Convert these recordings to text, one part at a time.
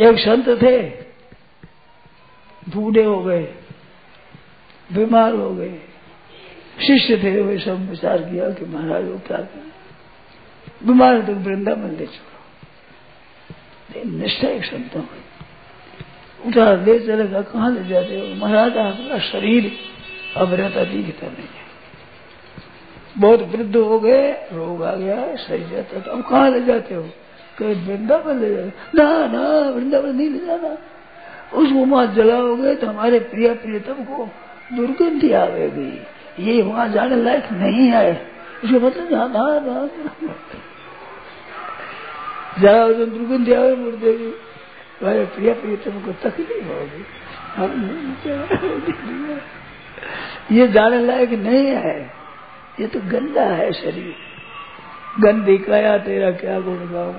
एक संत थे, बूढ़े हो गए, बीमार हो गए। शिष्य थे वे सब, विचार किया कि महाराज वो क्या करें। बीमार तो वृंदावन ले चलो। निष्ठा एक संतों की उठा, ले चलेगा, कहाँ ले जाते हो? महाराज, आपका शरीर अब रहता दिखता नहीं है। बहुत वृद्ध हो गए, रोग आ गया सही जाता अब कहाँ ले जाते हो? कहीं, वृंदावन ले जाते ना ना, वृंदावन नहीं ले जाना। उसको वहाँ जलाओगे तो हमारे प्रिय प्रियतम को दुर्गंधी आवेगी। ये वहाँ जाने लायक नहीं है। उसको मतलब जाना ना ना जाओ जो दुर्गंधी आवे मुर्दे की हमारे प्रिय प्रियतम को तकलीफ़ होगी। हम ये जाने लायक नहीं है। ये तो गंदा है शरीर। गंदी काया, तेरा क्या गुण गाऊ?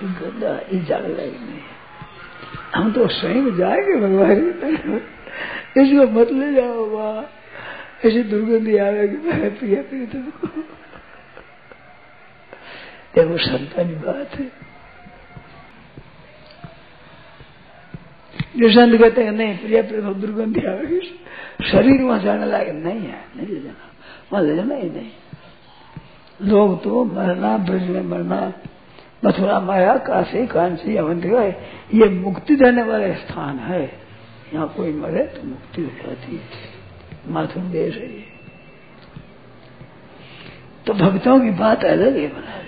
लायक नहीं हम तो स्वयं जाएँगे भगवान। इसको मत ले जाओ वहाँ ऐसी दुर्गंधी आवेगी मैं प्रिय प्रिय तुमको देखो संतानी बात है। जो संत कहते हैं नहीं प्रिय प्रिय तो दुर्गंधी आवेगी शरीर वहाँ जाने लायक नहीं है, नहीं ले जाना। वहाँ ले जाना ही नहीं। लोग तो मरना, ब्रज में मरना। मथुरा माया, काशी, कांची अवंतिका ये मुक्ति देने वाले स्थान है। यहाँ कोई मरे तो मुक्ति हो जाती है। माथुर देश है ये। तो भक्तों की बात अलग है बना